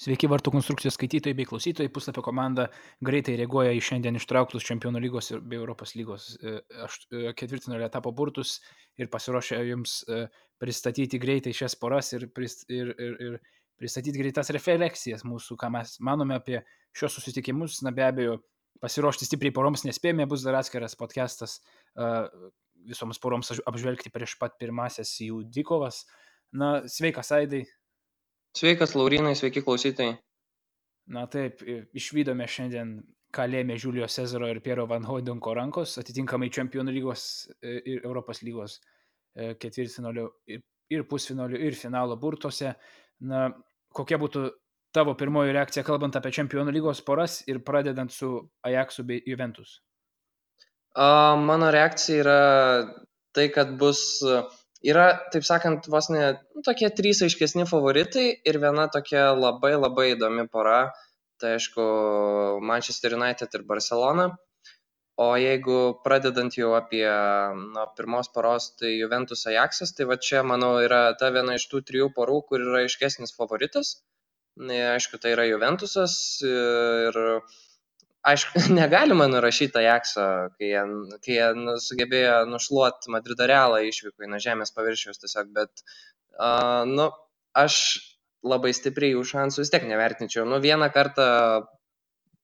Sveiki vartų konstrukcijos skaitytojai bei klausytojai. Puslapio komanda greitai reaguoja į šiandien ištrauktus Čempionų lygos ir bei Europos lygos e, e, ketvirtinio etapo burtus ir pasiruošę jums e, pristatyti greitai šias poras ir, ir, ir, ir pristatyti greitas refleksijas mūsų, ką mes manome apie šios susitikimus. Na be abejo, pasiruošti stipriai poroms nespėjome, bus dar atskiras podcastas visoms poroms apžvelgti prieš pat pirmasias jų dvikovas. Na, sveikas, Aidai, Sveikas, Laurinai, sveiki klausytojai. Na taip, išvykome šiandien, ką lėmė Žiulio Cezaro ir Piero Van Hoidunko rankos, atitinkamai Čempionų lygos e, ir Europos lygos e, ketvirtfinalio ir pusfinalio ir finalo burtuose. Na, kokia būtų tavo pirmoji reakcija, kalbant apie Čempionų lygos poras ir pradedant su Ajaxu bei Juventus? A, mano reakcija yra tai, kad bus uh, yra taip sakant vos ne nu, tokie trys aiškesni favoritai ir viena tokia labai labai įdomi pora. Tai aišku, Manchester United ir Barcelona. O jeigu pradedant jau apie nuo pirmos poros, tai Juventus Ajaxas, tai va čia, manau, yra ta viena iš tų trijų porų, kur yra aiškesnis favoritas. Aišku, tai yra Juventusas ir aišku, negalima nurašyti Ajaxo, kai jie, kai jie nu, sugebėjo nušluoti Madrido realą išvykai nuo žemės paviršiaus tiesiog, bet, uh, nu, aš labai stipriai jų šansų vis tiek nevertinčiau. Nu, vieną kartą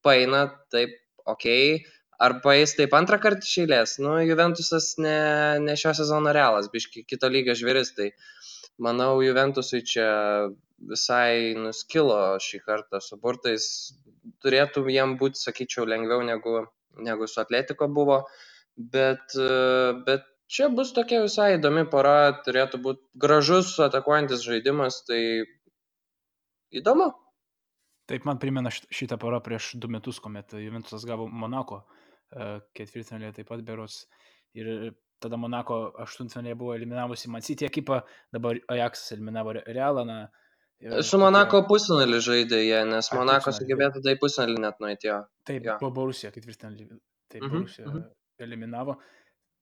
paina, taip, ok, ar paės taip antrą kartą išėlės. Nu, Juventusas ne, ne šio sezono realas, biški kito lygio žvėris, tai manau, Juventusui čia visai nuskilo šį kartą su burtais, turėtų jiem būti, sakyčiau, lengviau negu, negu su Atletiko buvo, bet, bet čia bus tokia visai įdomi pora, turėtų būti gražus atakuojantis žaidimas, tai įdomu. Taip man primena šitą porą prieš du metus, kuomet Juventusas gavo Monako e, ketvirtfinalėje taip pat beros. Ir tada Monako aštuntfinalėje buvo eliminavusi Mancity ekipą, dabar Ajaxas eliminavo Realą. Na, Su Monako pusfinalį žaidė jie, nes Ar Monako sugebėjo tada į pusfinalį net nueiti jo. Taip, jo. po Borusija ketvirtfinalį. Taip, mm -hmm. Borusija mm -hmm. eliminavo.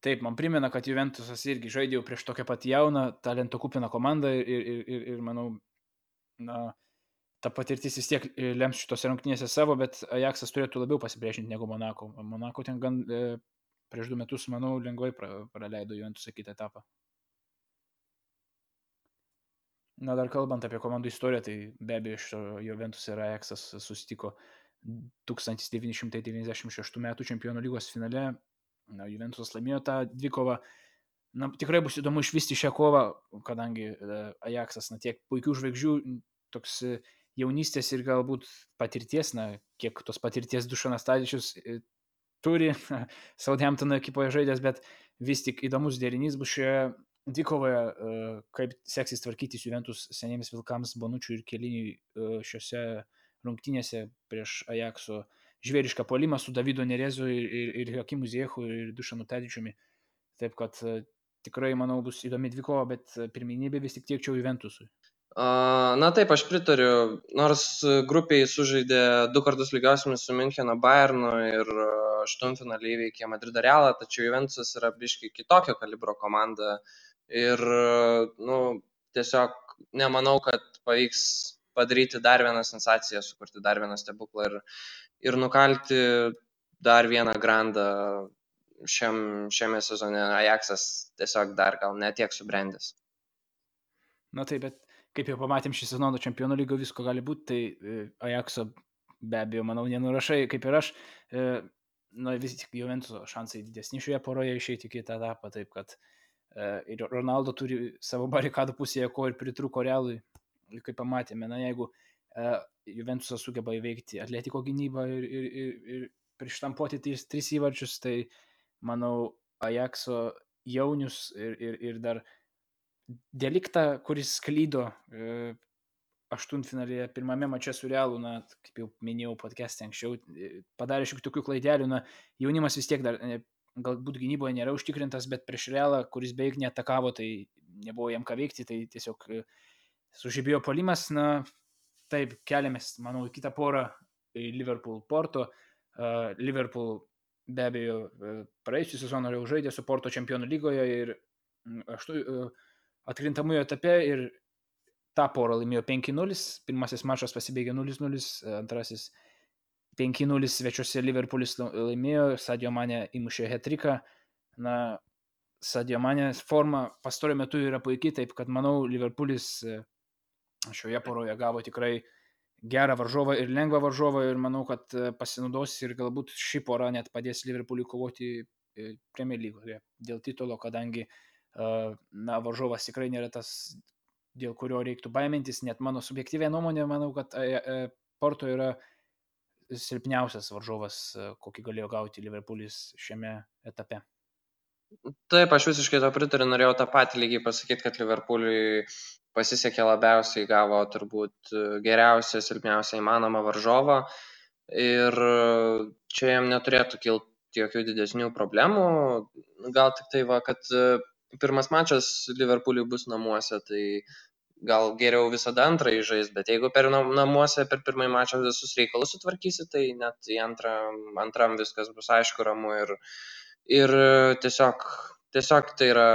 Taip, man primena, kad Juventusas irgi žaidė prieš tokią pat jauną, talento kupiną komandą ir, ir, ir, ir manau, na, ta patirtis vis tiek e, lems šitose rungtynėse savo, bet Ajaxas turėtų labiau pasipriešinti negu Monako. Monako ten gan e, prieš du metus, manau, lengvai praleido Juventusą kitą etapą. Na, dar kalbant apie komandų istoriją, tai be abejo, šio Juventus ir Ajaxas susitiko 1996 m. čempionų lygos finale. Na, Juventusas laimėjo tą dvikovą. Na, tikrai bus įdomu išvysti šią kovą, kadangi e, Ajaxas, na, tiek puikių žvaigždžių, toks e, jaunystės ir galbūt patirties, na, kiek tos patirties Dušanas Tadičius e, turi, Southamptono ekipoje žaidęs, bet vis tik įdomus derinys bus šioje dvikovoje, e, kaip seksis tvarkytis Juventus seniems vilkams Bonučiui ir Keliniui e, šiuose rungtynėse prieš Ajaxo žvėrišką polimą su Davido Nerezu ir, ir, ir Jokimu Ziechu ir Dušanu Tadičiumi. Taip kad e, tikrai, manau, bus įdomi dvikova, bet pirminybė vis tik tiekčiau Juventusui. Na taip, aš pritariu, nors grupiai sužaidė du kartus lygiosiamis su Müncheno Bayernu ir aštuntfinalį įveikė Madrido Realą, tačiau Juventusas yra biškai kitokio kalibro komanda ir nu, tiesiog nemanau, kad pavyks padaryti dar vieną sensaciją, sukurti dar vieną stebuklą ir, ir nukalti dar vieną grandą šiam, šiame sezone. Ajaxas tiesiog dar gal netiek subrendęs. Na taip, bet kaip jau pamatėm šį sezoną čempionų lygio visko gali būti, tai e, Ajaxo be abejo, manau, nenurašai, kaip ir aš. E, na vis tik Juventus šansai didesni šioje poroje išeiti į kitą etapą, taip kad uh, E, ir Ronaldo turi savo barikadų pusėje, ko ir pritruko realui, kaip pamatėme, na jeigu Juventusas sugeba įveikti atletiko gynybą ir, ir, ir, ir prištampuoti tris, tris įvarčius, tai manau Ajaxo jaunius ir, ir, ir dar deliktą, kuris klydo e, aštuntfinalėje pirmame mače su Realu, na, kaip jau minėjau podcast'e anksčiau, padarė šiek tiek tokių klaidelių, na, jaunimas vis tiek dar galbūt gynyboje nėra užtikrintas, bet prieš Realą, kuris beveik neatakavo, tai nebuvo jam ką veikti, tai tiesiog e, sužibėjo polimas, na, taip, keliamės, manau, į kitą porą, į Liverpool Porto. Uh, Liverpool be abejo e, praėjusiu sezonu jau žaidė su Porto čempionų lygoje ir aštu, uh, atkrintamųjų etape ir tą porą laimėjo 5-0, pirmasis mačas pasibaigė 0-0, antrasis 5-0 svečiuose Liverpoolis laimėjo, Sadio Mane įmušė hetriką. Na, Sadio Mane forma pastaruoju metu yra puikiai, taip kad manau, Liverpoolis e, šioje poroje gavo tikrai gerą varžovą ir lengvą varžovą ir manau, kad e, pasinaudos ir galbūt ši pora net padės Liverpooliui kovoti e, Premier lygoje dėl titulo, kadangi na, varžovas tikrai nėra tas, dėl kurio reiktų baimintis, net mano subjektyvė nuomonė, manau, kad Porto yra silpniausias varžovas, kokį galėjo gauti Liverpoolis šiame etape. Taip, aš visiškai to pritariu, norėjau tą patį lygiai pasakyti, kad Liverpooliui pasisekė labiausiai, gavo turbūt geriausią, silpniausią įmanomą varžovą ir čia jam neturėtų kilti jokių didesnių problemų. Gal tik tai va, kad pirmas mačas Liverpooliui bus namuose, tai gal geriau visada antrąjį žais, bet jeigu per namuose per pirmąjį mačą visus reikalus sutvarkysi, tai net į antrą, antram viskas bus aišku, ramu ir, ir tiesiog, tiesiog tai yra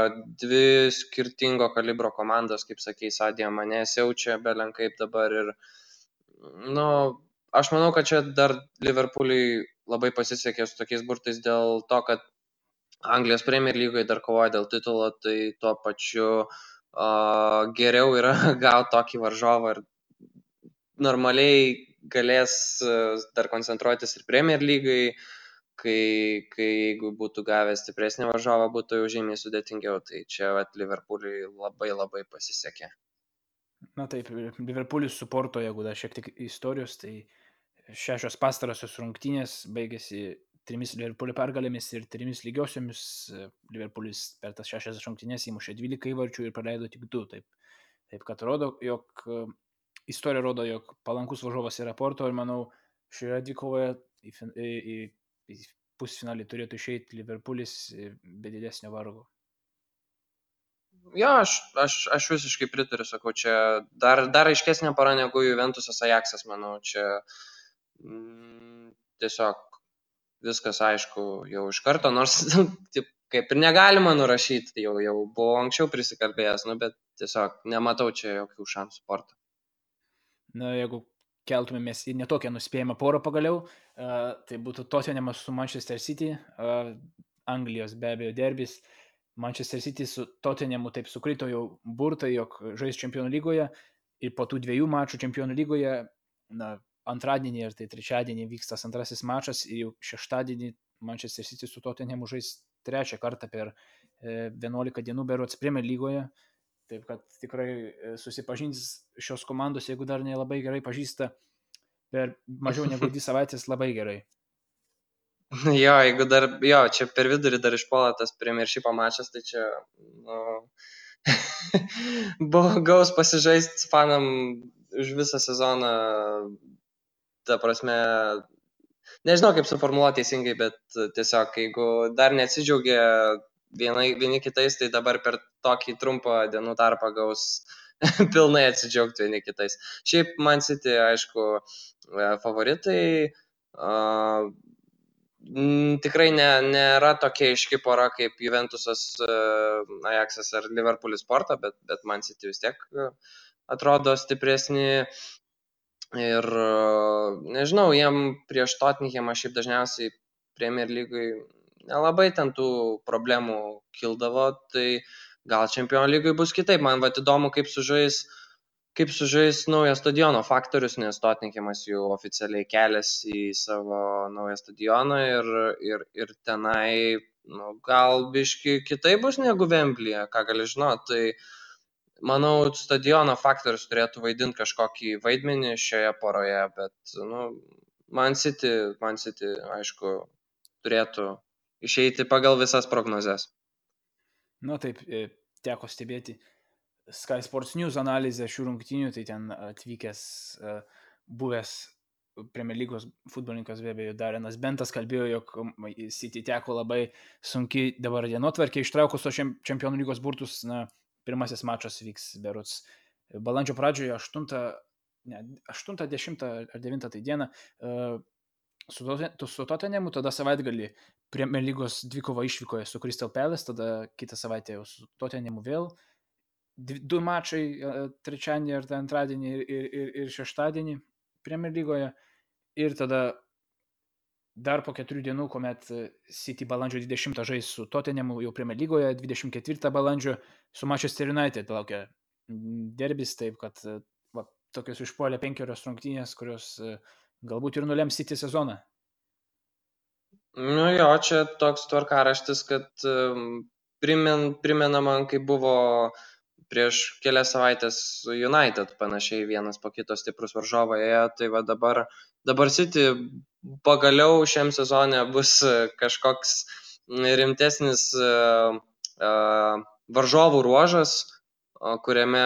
dvi skirtingo kalibro komandos, kaip sakė Sadija, mane siaučia belenkaip dabar ir, nu, aš manau, kad čia dar Liverpooliui labai pasisekė su tokiais burtais dėl to, kad Anglijos Premier lygoje dar kovoja dėl titulo, tai tuo pačiu uh, geriau yra gauti tokį varžovą ir normaliai galės e, dar koncentruotis ir Premier lygai, kai, kai jeigu būtų gavęs stipresnį varžovą, būtų jau žymiai sudėtingiau. Tai čia vat, Liverpooliui labai labai pasisekė. Na taip, Liverpoolis su Porto, jeigu dar šiek tiek istorijos, tai šešios pastarosios rungtynės baigėsi trimis Liverpoolio pergalėmis ir trimis lygiosiomis. Liverpoolis per tas šešias rungtynės įmušė 12 įvarčių ir praleido tik 2. Taip, taip kad rodo, jog e, istorija rodo, jog palankus varžovas yra Porto ir manau, šioje dvikovoje į, į, į pusfinalį turėtų išeiti Liverpoolis e, be didesnio vargo. Jo, aš, aš, aš visiškai pritariu, sakau, čia dar, dar aiškesnė para negu Juventusas Ajaxas, manau, čia mm, tiesiog viskas aišku jau iš karto, nors taip, kaip ir negalima nurašyti, jau, jau buvau anksčiau prisikalbėjęs, nu, bet tiesiog nematau čia jokių šansų sporto. Na, jeigu keltumėmės į netokią nuspėjamą porą pagaliau, uh, tai būtų Tottenhamas su Manchester City, uh, Anglijos be abejo derbis. Manchester City su Tottenhamu taip sukrito jau burtai, jog žais čempionų lygoje ir po tų dviejų mačų čempionų lygoje, na, antradienį ir tai trečiadienį vyks tas antrasis mačas ir jau šeštadienį Manchester City su Tottenhamu žais trečią kartą per 11 e, dienų berots Premier lygoje. Taip kad tikrai e, susipažins šios komandos, jeigu dar nelabai gerai pažįsta, per mažiau negu dvi savaitės labai gerai. Jo, jeigu dar, jo, čia per vidurį dar išpuola tas Premiership mačas, tai čia, nu, buvo gaus pasižaisti fanam už visą sezoną ta prasme, nežinau kaip suformuoluoti teisingai, bet tiesiog jeigu dar neatsidžiaugia vienai, vieni kitais, tai dabar per tokį trumpą dienų tarpą gaus pilnai atsidžiaugti vieni kitais. Šiaip man City, aišku, e, favoritai. Uh, tikrai ne, nėra tokia iški pora kaip Juventusas, uh, Ajaxas ar Liverpoolis sporto, bet, bet man City vis tiek atrodo stipresni Ir nežinau, jiem prieš Tottenhamą šiaip dažniausiai Premier lygai nelabai ten tų problemų kildavo, tai gal Čempionų lygai bus kitaip. Man va įdomu, kaip sužais, kaip sužais naujo stadiono faktorius, nes Tottenhamas jau oficialiai keliasi į savo naują stadioną ir, ir, ir tenai nu, gal biški kitaip bus negu Vemblyje, ką gali žinoti. Tai, manau, stadiono faktorius turėtų vaidinti kažkokį vaidmenį šioje poroje, bet, nu, Man City, Man City, aišku, turėtų išeiti pagal visas prognozes. Na taip, e, teko stebėti Sky Sports News analizę šių rungtynių, tai ten atvykęs e, buvęs Premier lygos futbolininkas be abejo Darenas Bentas kalbėjo, jog City teko labai sunkiai dabar dienotvarkė ištraukus to čempionų lygos burtus, na, Pirmasis mačas vyks berots balandžio pradžioje 8, ne, 8 10 ar 9 tai dieną su, su Tottenhamu, tada savaitgalį Premier lygos dvikova išvykoje su Crystal Palace, tada kitą savaitę jau su Tottenhamu vėl du mačai trečiadienį ir antradienį ir, ir, ir šeštadienį Premier lygoje. Ir tada dar po keturių dienų, kuomet City balandžio 20 žais su Tottenhamu jau Premier lygoje, 24 balandžio su Manchester United laukia derbis, taip kad va, tokios išpuolė penkerios rungtynės, kurios galbūt ir nulems City sezoną. Nu jo, čia toks tvarkaraštis, kad primin, primena man, kaip buvo prieš kelias savaitės United panašiai vienas po kito stiprus varžovai tai va dabar, dabar City pagaliau šiam sezonė bus kažkoks rimtesnis uh, uh, varžovų ruožas, kuriame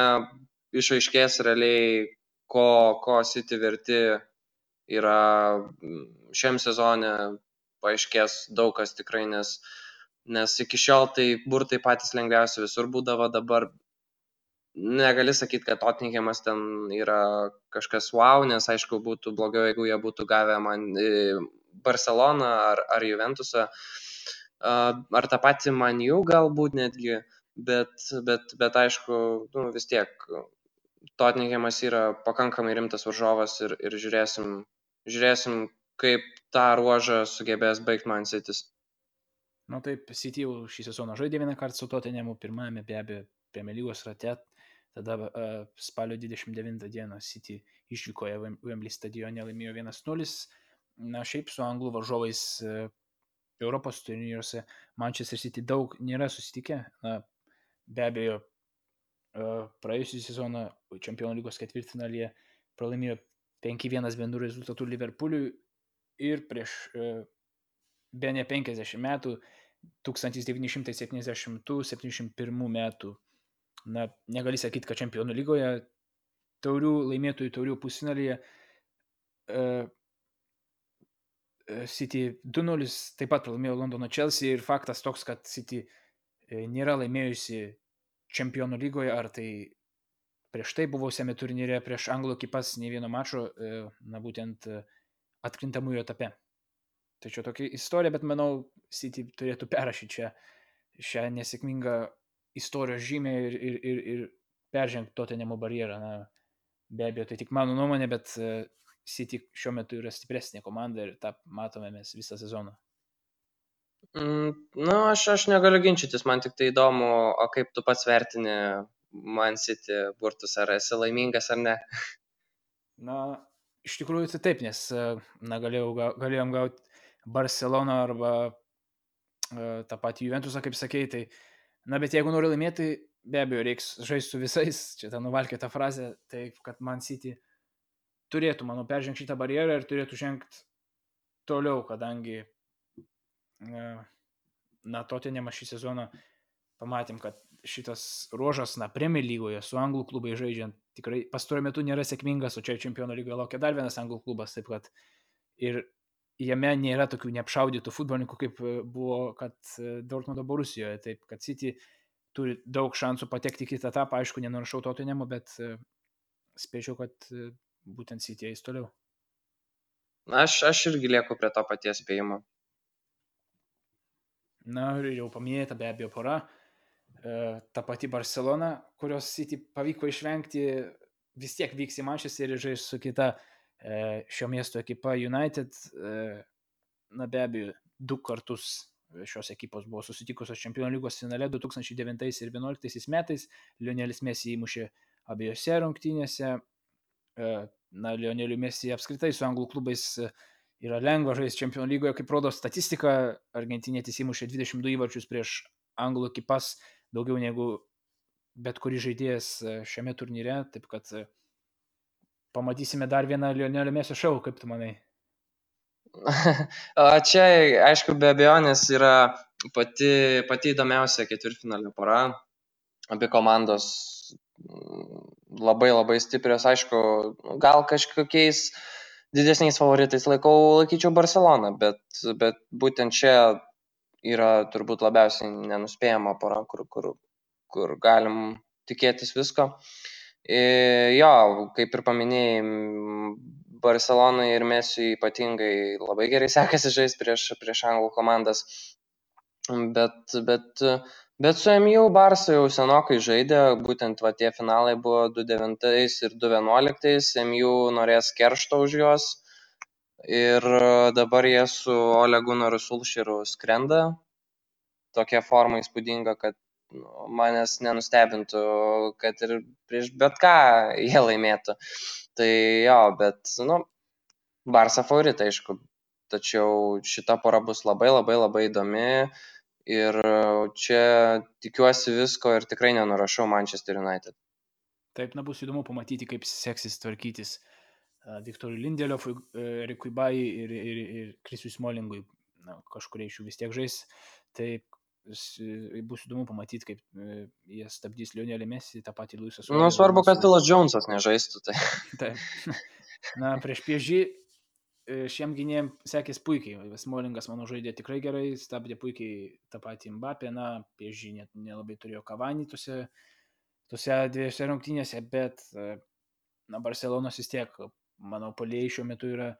išaiškės realiai, ko, ko City verti yra šiam sezonė, paaiškės daug kas tikrai, nes, nes iki šiol tai burtai patys lengviausi visur būdavo, dabar negali sakyti, kad Tottenhamas ten yra kažkas wow, nes aišku būtų blogiau, jeigu jie būtų gavę man Barceloną ar, ar Juventusą, ar tą patį man jau galbūt netgi, bet, bet, bet aišku, nu, vis tiek Tottenhamas yra pakankamai rimtas varžovas ir, ir žiūrėsim, žiūrėsim, kaip tą ruožą sugebės baigti Man City's. Na nu, taip, City jau šį sezoną žaidė vieną kartą su Tottenhamu, pirmajame be abejo Premier lygos rate, Tada uh, spalio 29 dieną City išvykoje Wembley stadione laimėjo 1-0. Na, šiaip su anglų varžovais uh, Europos turnyruose Manchester City daug nėra susitikę. Na, be abejo, uh, praėjusią sezoną Čempionų lygos ketvirtfinalyje pralaimėjo 5-1 bendrų rezultatų Liverpooliui ir prieš uh, be ne 50 metų 1970-71 metų na, negali sakyti, kad čempionų lygoje taurių laimėtojų taurių pusfinalyje uh, City 2-0 taip pat pralaimėjo Londono Chelsea ir faktas toks, kad City nėra laimėjusi čempionų lygoje, ar tai prieš tai buvusiame turnyre prieš anglų ekipas nei vieno mačo, na būtent atkrintamųjų etape. Čia tokia istorija, bet manau, City turėtų perrašyti čia šią nesėkmingą istorijos žymę ir, ir, ir, ir peržengti Tottenhamo barjerą. Na, be abejo, tai tik mano nuomonė, bet e, City šiuo metu yra stipresnė komanda ir tą matome mes visą sezoną. Mm, Na, nu, aš, aš negaliu ginčytis, man tik tai įdomu, o kaip tu pats vertini Man City burtus, ar esi laimingas ar ne? Na, iš tikrųjų tai taip, nes e, na, galėjau, galėjom gauti Barceloną arba uh, tą patį Juventusą, kaip sakėjai, tai uh, Na, bet jeigu nori laimėti, be abejo, reiks žaisti su visais, čia ta nuvalkėta frazė, taip, kad Man City turėtų, manau, peržengti šitą barjerą ir turėtų žengti toliau, kadangi, e, na, Tottenham šį sezoną pamatėm, kad šitas ruožas, na, Premier lygoje su anglų klubai žaidžiant, tikrai pastaruoju metu nėra sėkmingas, o čia čempionų lygoje laukia dar vienas anglų klubas, taip kad ir jame nėra tokių neapšaudytų futbolininkų, kaip e, buvo, kad e, Dortmundo Borusijoje. Taip, kad City turi daug šansų patekti į kitą etapą, aišku, nenurašau Tottenhamo, bet e, spėčiau, kad būtent City eis toliau. Aš, aš irgi lieku prie to paties spėjimo. Na ir jau paminėta be abejo pora. Ta pati Barcelona, kurios City pavyko išvengti, vis tiek vyks į Manchesterį ir žais su kita uh, šio miesto ekipa United, e, na be abejo, du kartus šios ekipos buvo susitikusios Čempionų lygos finale 2009 ir 2011 metais. Lionelis Messi įmušė abiejose rungtynėse. E, na, Lioneliu Messi apskritai su anglų klubais yra lengva žaisti Čempionų lygoje, kaip rodo statistika. Argentinėtis įmušė 22 įvarčius prieš anglų ekipas, daugiau negu bet kuris žaidėjas šiame turnyre. Taip kad pamatysime dar vieną Lionelio Mesio šau, kaip tu manai? Čia, aišku, be abejonės yra pati, pati įdomiausia ketvirtfinalio pora. Abi komandos mm, labai labai stiprios, aišku, gal kažkokiais didesniais favoritais laikau, laikyčiau Barceloną, bet, bet būtent čia yra turbūt labiausiai nenuspėjama pora, kur, kur, kur galim tikėtis visko. Uh, Jo, kaip ir paminėjai, Barcelonai ir Mesiui ypatingai labai gerai sekasi žaisti prieš, prieš anglų komandas. Bet, bet, Bet su MU Barça jau senokai žaidė, būtent va, tie finalai buvo 2009 ir 2011, MU norės keršto už juos ir dabar jie su Olegu Narusulširu skrenda. Tokia forma įspūdinga, kad manęs nenustebintų, kad ir prieš bet ką jie laimėtų. Tai jo, bet, nu, Barça favoritai, aišku, tačiau šita pora bus labai labai labai įdomi ir čia tikiuosi visko ir tikrai nenurašau Manchester United. Taip, na bus įdomu pamatyti, kaip seksis tvarkytis Viktorui Lindeliofui, Erikui Bai ir, ir, ir Krisui Smolingui. Na, kažkurie iš jų vis tiek žais. Taip, bus įdomu pamatyti, kaip jie stabdys Lionelį Mesį, tą patį Luisą Suarezą. Nu, svarbu, kad Filas Jonesas nežaistų. Tai. Taip. Na, prieš piežį šiem gynėjim sekės puikiai. Smolingas, manau, žaidė tikrai gerai, stabdė puikiai tą patį Mbappę, na, piežį net nelabai turėjo kavanį tuose, tuose dviejose rungtynėse, bet, na, Barcelonos vis tiek, manau, polėjai šiuo metu yra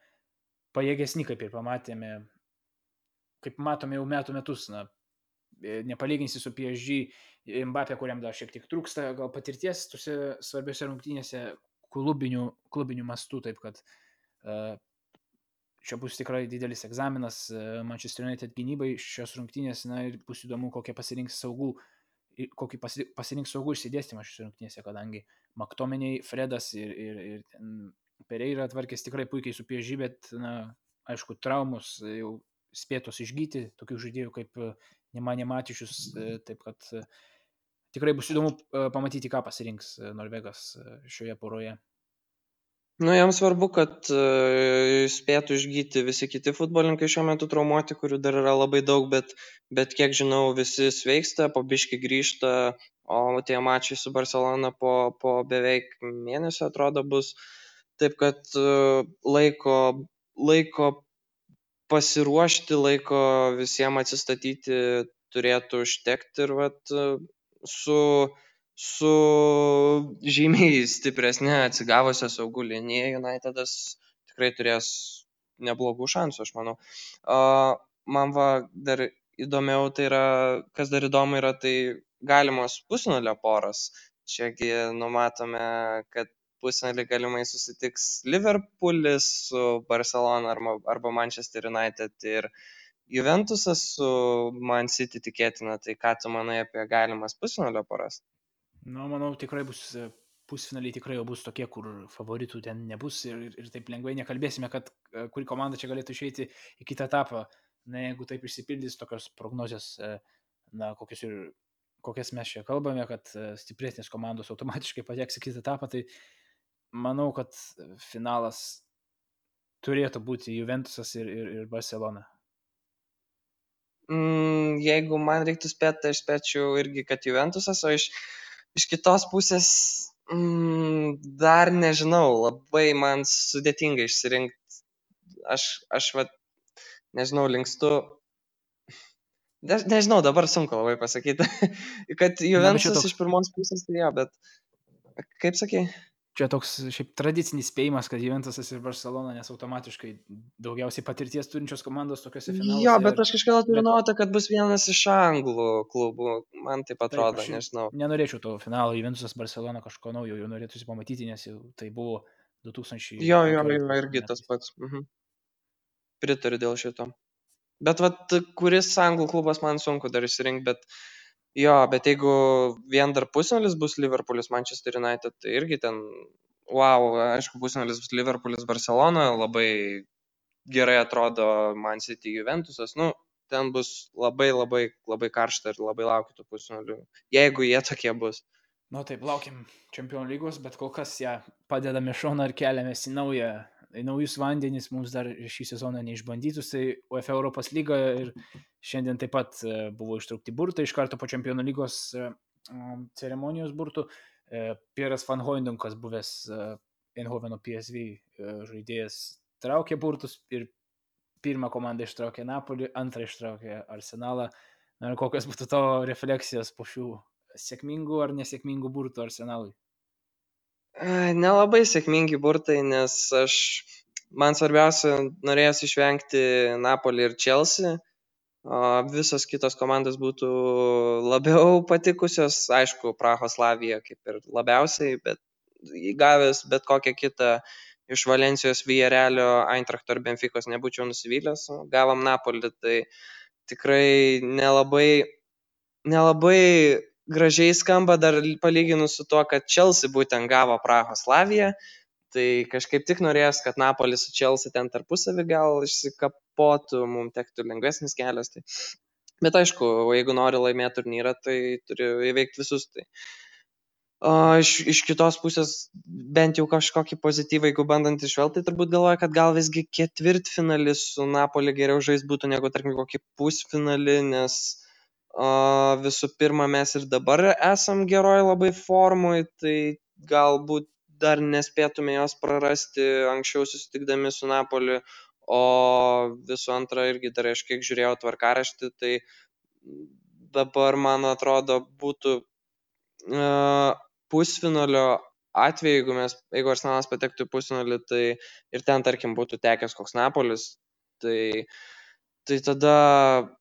pajėgesni, kaip ir pamatėme, kaip matome jau metų metus, na, nepalyginsi su PSG Mbappė, kuriam dar šiek tiek trūksta gal patirties tuose svarbiose rungtynėse klubinių, klubinių mastų, taip kad uh, čia bus tikrai didelis egzaminas e, Manchester United gynybai. Šios rungtynės, na ir bus įdomu, kokie pasirinks saugų, kokį pasirinks saugų išsidėstymą šios rungtynėse, kadangi Maktominiai, Fredas ir, ir, ir Pereira tvarkės tikrai puikiai su pieži, bet, na, aišku, traumus jau spėtos išgyti, tokių žaidėjų kaip e, Nemanė Matyšius, e, taip kad tikrai bus įdomu pamatyti, ką pasirinks Norvegas šioje poroje. Nu, jam svarbu, kad uh, spėtų išgyti visi kiti futbolininkai šiuo metu traumuoti, kurių dar yra labai daug, bet, bet kiek žinau, visi sveiksta, po biški grįžta, o tie mačiai su Barcelona po, po beveik mėnesio atrodo bus. Taip kad uh, laiko, laiko pasiruošti, laiko visiems atsistatyti turėtų užtekti ir vat, su su žymiai stipresne atsigavusia saugų linija Unitedas tikrai turės neblogų šansų, aš manau. Uh, man va dar įdomiau tai yra, kas dar įdomu yra, tai galimos pusnulio poros. Čiagi numatome, kad pusnulį galimai susitiks Liverpoolis su Barcelona arba, arba Manchester United ir Juventusas su Man City tikėtina. Tai ką tu manai apie galimas pusnulio poras? Na, manau, tikrai bus pusfinaliai tikrai jau bus tokie, kur favoritų ten nebus ir, ir taip lengvai nekalbėsime, kad kuri komanda čia galėtų išeiti į kitą etapą. Na, jeigu taip išsipildys tokios prognozijos, na, kokias, ir, kokias mes čia kalbame, kad stipresnės komandos automatiškai pateks į kitą etapą, tai manau, kad finalas turėtų būti Juventusas ir, ir, ir Barcelona. Mm, jeigu man reiktų spėti, tai aš spėčiau irgi, kad Juventusas, o iš iš kitos pusės mm, dar nežinau, labai man sudėtinga išsirinkti. Aš, aš va, nežinau, linkstu. Ne, nežinau, dabar sunku labai pasakyti, kad Juventus toks... iš pirmos pusės tai jo, bet kaip sakai? Čia toks šiaip tradicinis spėjimas, kad Juventusas ir Barcelona, nes automatiškai daugiausiai patirties turinčios komandos tokiuose finaluose. Jo, bet aš kažkaip turiu bet... nuotą, kad bus vienas iš anglų klubų, man taip atrodo, taip, nežinau. Nenorėčiau to finalo Juventusas Barcelona kažko naujo, jau norėtųsi pamatyti, nes jau tai buvo 2000. Jo, jo, jo, irgi tas pats. Mhm. Pritariu dėl šito. Bet vat, kuris anglų klubas man sunku dar išsirinkti, bet Jo, bet jeigu vien dar pusfinalis bus Liverpoolis Manchester United, tai irgi ten, wow, aišku, pusfinalis bus Liverpoolis Barcelona, labai gerai atrodo Man City Juventusas, nu, ten bus labai labai labai karšta ir labai laukiu tų pusfinalių, jeigu jie tokie bus. Nu taip, laukiam Čempionų lygos, bet kol kas ją padedame šoną ir keliamės į naują naujus vandenis mums dar šį sezoną neišbandytus, tai UEFA Europos lyga ir šiandien taip pat e, buvo ištraukti burtai iš karto po Čempionų lygos e, ceremonijos burtų. E, Pieras Van Hoindunkas, buvęs Eindhoveno PSV žaidėjas, traukė burtus ir pirmą komandą ištraukė Napolį, antrą ištraukė Arsenalą. Na ir kokios būtų tavo refleksijos po šių sėkmingų ar nesėkmingų burtų Arsenalui? Nelabai sėkmingi burtai, nes aš, man svarbiausia, norėjęs išvengti Napolį ir Chelsea. visos kitos komandos būtų labiau patikusios, aišku, Prahoslavija kaip ir labiausiai, bet įgavęs bet kokią kitą iš Valencijos, Vijarelio, Eintrachto ir Benfikos nebūčiau nusivylęs, gavom Napolį, tai tikrai nelabai, nelabai gražiai skamba dar palyginus su tuo, kad Chelsea būtent gavo Prahoslaviją, tai kažkaip tik norėjęs, kad Napolis su Chelsea ten tarpusavį gal išsikapotų, mums tektų lengvesnis kelias. Tai... Bet aišku, jeigu nori laimėti turnyrą, tai turi įveikti visus. Tai... O iš, iš kitos pusės, bent jau kažkokį pozityvą, jeigu bandant išvelgti, tai turbūt galvoja, kad gal visgi ketvirtfinalis su Napoli geriau žais būtų negu, tarkim, kokį pusfinalį, nes o, visų pirma, mes ir dabar esam geroj labai formui, tai galbūt dar nespėtume jos prarasti anksčiau susitikdami su Napoliu, o visų antra irgi dar aš kiek žiūrėjau tvarkaraštį, tai dabar man atrodo būtų uh, pusfinalio atveju, jeigu, mes, jeigu Arsenalas patektų į pusfinalį, tai ir ten, tarkim, būtų tekęs koks Napolis, tai uh, tai tada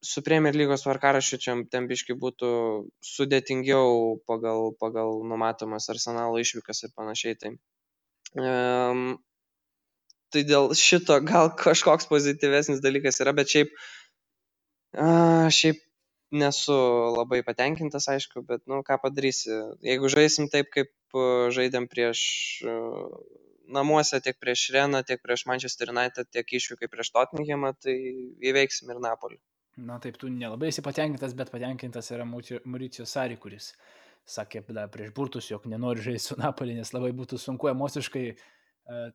su Premier lygos tvarkaraščiu čia tempiškai būtų sudėtingiau pagal, pagal numatomas arsenalo išvykas ir panašiai. Tai, um, tai dėl šito gal kažkoks pozityvesnis dalykas yra, bet šiaip, uh, šiaip nesu labai patenkintas, aišku, bet, nu, ką padarysi. Jeigu žaisim taip, kaip žaidėm prieš namuose tiek prieš Reną, tiek prieš Manchester United, tiek išvykai prieš Tottenhamą, tai įveiksim ir Napolį. Na taip, tu nelabai esi patenkintas, bet patenkintas yra Mauricio Sari, kuris sakė prieš burtus, jog nenori žaisti su Napolį, nes labai būtų sunku emociškai uh,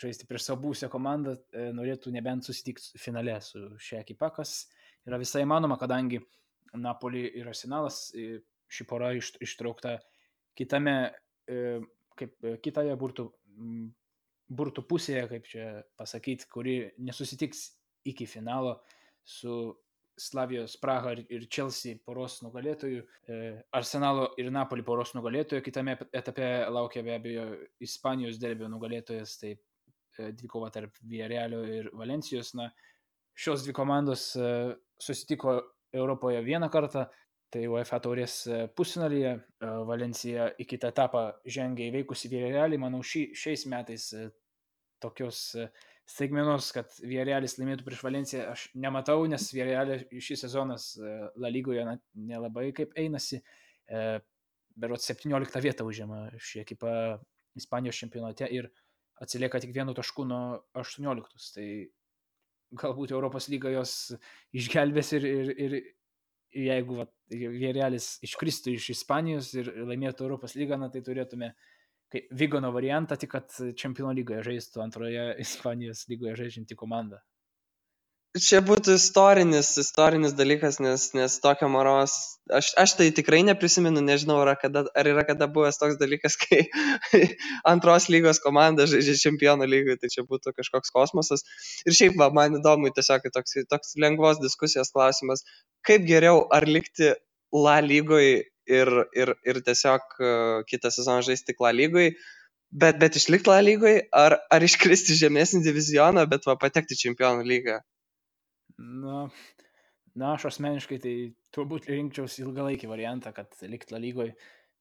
žaisti prieš savo būsę komandą, uh, norėtų nebent susitikti finale su šia ekipa, kas yra visai įmanoma, kadangi Napolį ir Arsenalas uh, ši pora iš, ištraukta kitame, kaip kitoje burtų burtų pusėje, kaip čia pasakyti, kuri nesusitiks iki finalo su Slavijos Praha ir Chelsea poros nugalėtojų, e, Arsenalo ir Napoli poros nugalėtojų, kitame etape laukia be abejo Ispanijos derbio nugalėtojas, tai e, dvikova tarp Villarrealio ir Valencijos. Na, šios dvi komandos e, susitiko Europoje vieną kartą, tai UEFA taurės e, pusfinalyje e, Valencija į kitą etapą žengė įveikusi Vėrelį. Manau, ši, šiais metais e, tokios staigmenos, kad Vėrelis laimėtų prieš Valenciją, aš nematau, nes Vėrelė šis sezonas La lygoje nelabai kaip einasi. Berot 17 vietą užima ši ekipa Ispanijos čempionate ir atsilieka tik vienu tašku nuo 18. Tai galbūt Europos lyga jos išgelbės ir, ir, ir jeigu va, Vėrelis iškristų iš Ispanijos ir laimėtų Europos lygą, na, tai turėtume Vigono variantą, tik kad čempionų lygoje žaistų antroje Ispanijos lygoje žaidžianti komanda čia būtų istorinis, istorinis dalykas, nes, nes tokio moros, aš, aš tai tikrai neprisimenu, nežinau, ar, kada, ar yra kada buvęs toks dalykas, kai antros lygos komanda žaidžia čempionų lygoje, tai čia būtų kažkoks kosmosas. Ir šiaip, va, man įdomu, tiesiog toks, toks lengvos diskusijos klausimas, kaip geriau, ar likti La lygoje ir, ir, ir tiesiog uh, kitą sezoną žaisti La lygoje. Bet, bet išlikti La lygoje, ar, ar iškristi žemesnį divizioną, bet va patekti čempionų lygą. Na, na, aš asmeniškai tai turbūt rinkčiausi ilgalaikį variantą, kad liktų lygoje,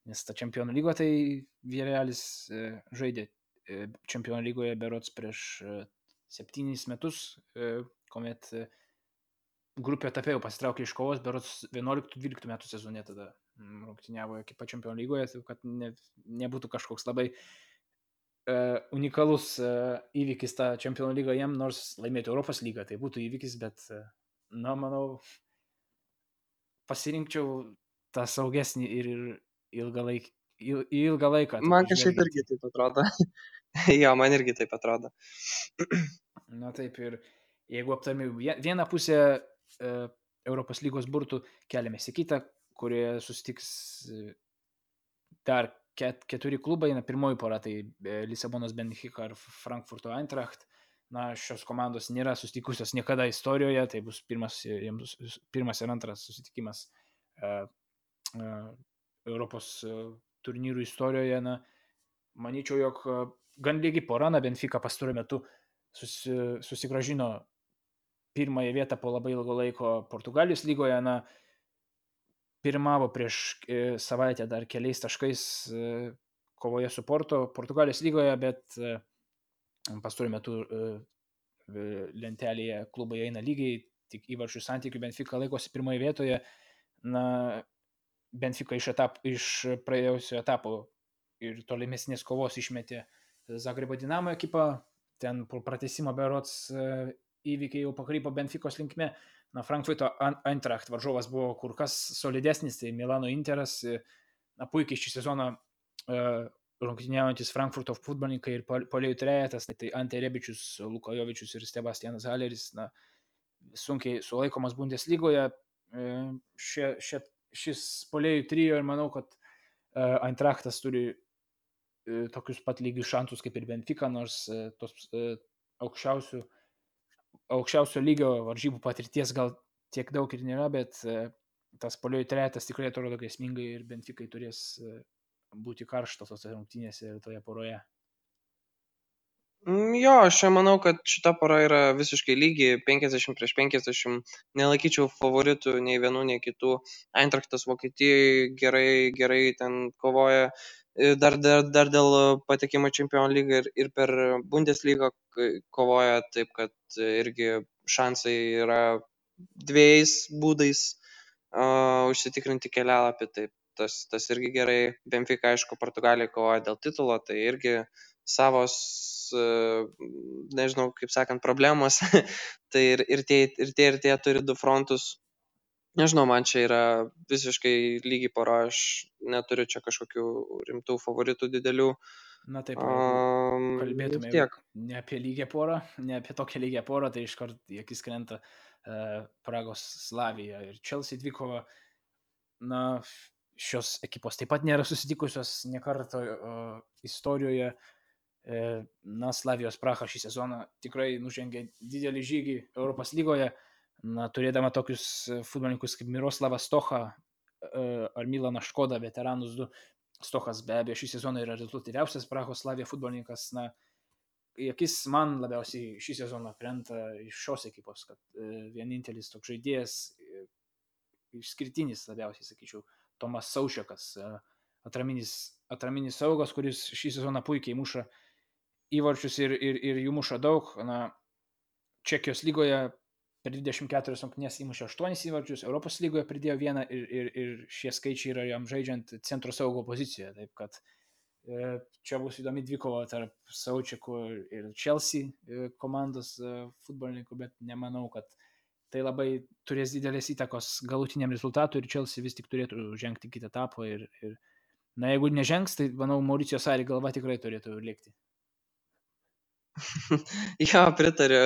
nes ta čempionų lygoje tai Vėrelis e, žaidė e, čempionų lygoje berots prieš e, septynis metus, kuomet grupė etape jau pasitraukė iš kovos, berots 11-12 metų sezone tada rungtyniavo ekipa čempionų lygoje, kad ne, nebūtų kažkoks labai uh, unikalus uh, įvykis tą čempionų lygą jam, nors laimėti Europos lygą, tai būtų įvykis, bet, uh, na, manau, pasirinkčiau tą saugesnį ir ilgą, laik, il, ilgą laiką. Man kažkaip irgi taip atrodo. jo, man irgi taip atrodo. na taip ir jeigu aptarmi vieną pusę uh, Europos lygos burtų, keliamės į kitą, kurioje susitiks dar ket, keturi klubai, na, pirmoji pora tai e, Lisabonos Benfica ir Frankfurto Eintracht. Na, šios komandos nėra susitikusios niekada istorijoje, tai bus pirmas, jiems, pirmas ir antras susitikimas uh, uh, Europos uh, turnyrų istorijoje. Na, manyčiau, jog gan lygi pora, na, Benfica pastaruoju metu susi, susigražino pirmąją vietą po labai ilgo laiko Portugalijos lygoje. Na, pirmavo prieš savaitę dar keliais taškais kovoje su Porto Portugalijos lygoje, bet pastaruoju metu lentelėje klubai eina lygiai, tik įvarčių santykių Benfica laikosi pirmoje vietoje. Na, Benfica iš, etap, iš praėjusio etapo ir tolimesnės kovos išmetė Zagrebo Dinamo ekipą, ten po pratesimo berots įvykiai jau pakrypo Benficos linkme. Na, Frankfurto Eintracht varžovas buvo kur kas solidesnis, tai Milano Interas, na, puikiai šį sezoną uh, rungtyniaujantis Frankfurto futbolininkai ir polėjų trejetas, tai Ante Rebičius, Lukojovičius ir Sebastianas Haleris, na, sunkiai sulaikomas Bundeslygoje. Šie, šie, šis polėjų trijo ir manau, kad Eintrachtas turi tokius pat lygius šansus kaip ir Benfica, nors tos aukščiausių, aukščiausio lygio varžybų patirties gal tiek daug ir nėra, bet tas polėjų trejetas tikrai atrodo grėsmingai ir Benficai turės būti karštos tose rungtynėse ir toje poroje. Mm, jo, aš manau, kad šita pora yra visiškai lygi, 50 prieš 50, nelaikyčiau favoritų nei vienų, nei kitų. Eintraktas Vokietijoje gerai, gerai ten kovoja, dar, dar, dar dėl patekimo čempionų lygą ir, ir per Bundeslygą kovoja, taip kad irgi šansai yra dviejais būdais uh, užsitikrinti kelialapį, taip tas, tas irgi gerai. Benfica, aišku, Portugalija kovoja dėl titulo, tai irgi savos, e, nežinau, kaip sakant, problemos. tai ir, ir, tie, ir tie, ir tie turi du frontus. Nežinau, man čia yra visiškai lygiai pora, aš neturiu čia kažkokių rimtų favoritų didelių. Na taip, um, kalbėtume tiek. ne apie lygią porą, ne apie tokią lygią porą, tai iškart į akis krenta uh, Pragos Slavija ir Chelsea dvikova. Na, šios ekipos taip pat nėra susitikusios nekarto uh, istorijoje. E, na, Slavijos Praha šį sezoną tikrai nužengė didelį žygį Europos lygoje, na, turėdama tokius futbolininkus kaip Miroslavas Stocha uh, ar Milanas Škoda, veteranus du. Stochas be abejo šį sezoną yra rezultatyviausias Prahos Slavija futbolininkas. Na, į akis man labiausiai šį sezoną krenta iš šios ekipos, kad e, vienintelis toks žaidėjas, e, išskirtinis labiausiai, sakyčiau, Tomas Saušiakas, e, atraminis, atraminis saugas, kuris šį sezoną puikiai muša įvarčius ir, ir, ir jų muša daug. Na, Čekijos lygoje per 24 rungtynės įmušė 8 įvarčius, Europos lygoje pridėjo vieną ir, ir, ir šie skaičiai yra jam žaidžiant centro saugo pozicijoje. Taip kad e, čia bus įdomi dvikova tarp Saučiakų ir Chelsea e, komandos futbolininkų, bet nemanau, kad tai labai turės didelės įtakos galutiniam rezultatui ir Chelsea vis tik turėtų žengti kitą etapą ir, ir na jeigu nežengs, tai manau Mauricio Sari galva tikrai turėtų likti. Jo, pritariu.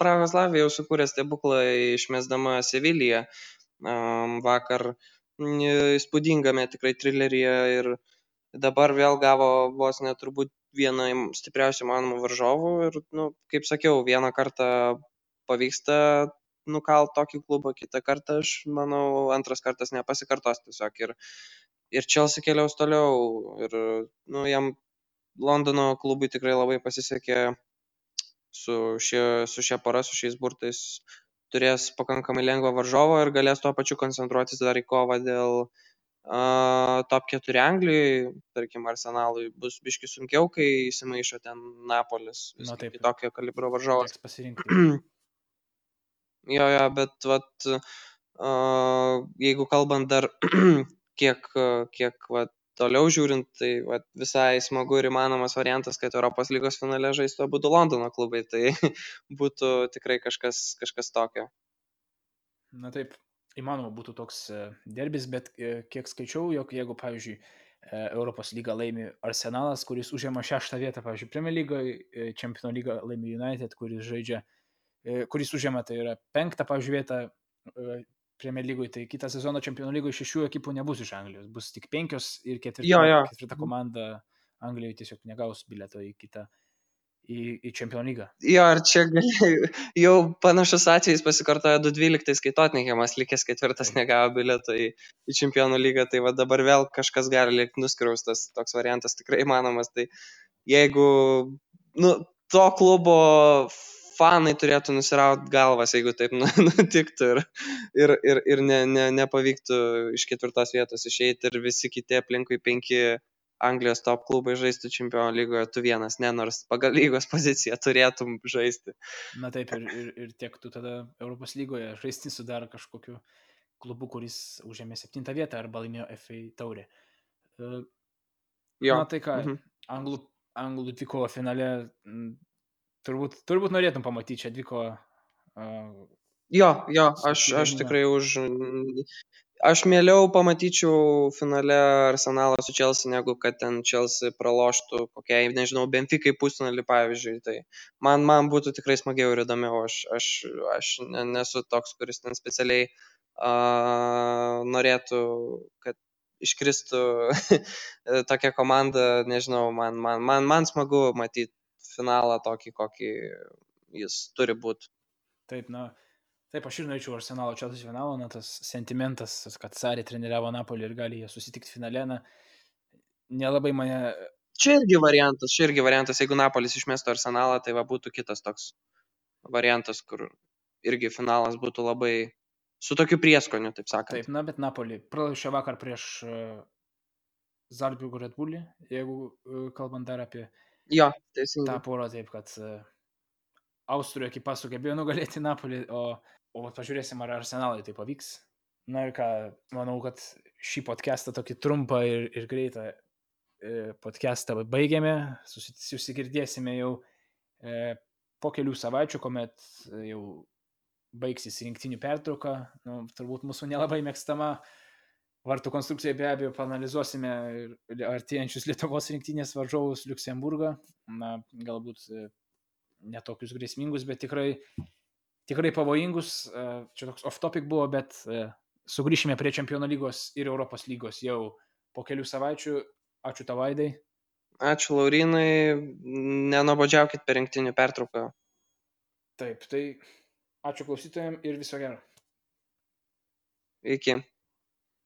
Prahos Slavija jau sukūrė stebuklą išmesdama Seviliją um, vakar įspūdingame tikrai trileryje ir dabar vėl gavo vos neturbūt vieną stipriausių manomų varžovų ir, nu, kaip sakiau, vieną kartą pavyksta nukalt tokį klubą kitą kartą, aš manau, antras kartas nepasikartos tiesiog. Ir, ir Chelsea keliaus toliau. Ir, nu, jam Londono klubui tikrai labai pasisekė su šia, su šia para, su šiais burtais. Turės pakankamai lengvą varžovą ir galės tuo pačiu koncentruotis dar į kovą dėl uh, top 4 Anglijai, tarkim, Arsenalui bus biški sunkiau, kai įsimaišo ten Napolis, Na, taip, tokio kalibro varžovas. Pasirinkti. Jo, jo, bet vat, uh, jeigu kalbant dar kiek, kiek vat, toliau žiūrint, tai vat, visai smagu ir įmanomas variantas, kad Europos lygos finale žaistų abu Londono klubai, tai būtų tikrai kažkas, kažkas tokio. Na taip, įmanoma būtų toks derbis, bet kiek skaičiau, jog jeigu, pavyzdžiui, Europos lygą laimi Arsenalas, kuris užima šeštą vietą, pavyzdžiui, Premier lygoje, Čempionų lygą laimi United, kuris žaidžia E, kuris užėmė, tai yra penktą, pavyzdžiui, vietą e, Premier lygoje, tai kitą sezoną čempionų lygoje šešių ekipų nebus iš Anglijos, bus tik penkios ir ketvirta, jo, jo. ketvirta komanda Anglijoje tiesiog negaus bileto į kitą, į, į čempionų lygą. Jo, ar čia gali, jau panašus atvejais pasikartoja 2012, kai Tottenhamas likęs ketvirtas negavo bileto į, į čempionų lygą, tai va dabar vėl kažkas gali likti nuskriaustas, toks variantas tikrai įmanomas, tai jeigu, nu, to klubo fanai turėtų nusirauti galvas, jeigu taip nu, nutiktų ir, ir, ir, ir ne, ne, nepavyktų iš ketvirtos vietos išeiti ir visi kiti aplinkui penki Anglijos top klubai žaistų čempionų lygoje, tu vienas, ne nors pagal lygos poziciją turėtum žaisti. Na taip, ir, ir, ir tiek tu tada Europos lygoje žaisti su dar kažkokiu klubu, kuris užėmė septintą vietą arba laimėjo FA taurę. Uh, jo. Na tai ką, mhm. anglų, anglų dvikovo finale turbūt, turbūt norėtum pamatyti čia dvikovo. Uh, jo, jo, aš, aš tikrai už Aš mieliau pamatyčiau finale Arsenalą su Chelsea, negu kad ten Chelsea praloštų kokiai, nežinau, Benficai pusnulį, pavyzdžiui. Tai man, man būtų tikrai smagiau ir įdomiau. Aš, aš, aš nesu toks, kuris ten specialiai uh, norėtų, kad iškristų tokia komanda, nežinau, man, man, man, man smagu matyti finalą tokį, kokį jis turi būti. Taip, na, Taip, aš ir norėčiau Arsenalo Čelsis finalo, na tas sentimentas, kad Sarė treniriavo Napolį ir gali jie susitikti finale, na, nelabai mane... Čia irgi variantas, čia irgi variantas, jeigu Napolis išmestų Arsenalą, tai va būtų kitas toks variantas, kur irgi finalas būtų labai su tokiu prieskoniu, taip sakant. Taip, na, bet Napolį pralašė vakar prieš uh, Zalbiugų Red Bullį, jeigu uh, kalbant dar apie jo, teisingai. tą porą, taip kad uh, Austrų ekipa sugebėjo nugalėti Napolį, o, o pažiūrėsim, ar Arsenalai tai pavyks. Na ir ką, manau, kad šį podcastą tokį trumpą ir, ir greitą e, podcastą baigėme, susigirdėsime jau e, po kelių savaičių, kuomet jau baigsis rinktinių pertrauka, nu, turbūt mūsų nelabai mėgstama vartų konstrukcija be abejo panalizuosime artėjančius Lietuvos rinktinės varžovus Luksemburgą, na, galbūt e, netokius grėsmingus, bet tikrai, tikrai pavojingus. E, čia toks off-topic buvo, bet e, sugrįšime prie Čempionų lygos ir Europos lygos jau po kelių savaičių. Ačiū tavaidai. Ačiū Laurinai, nenobodžiaukit per rinktinių pertrauką. Taip, tai ačiū klausytojams ir viso gero. Iki.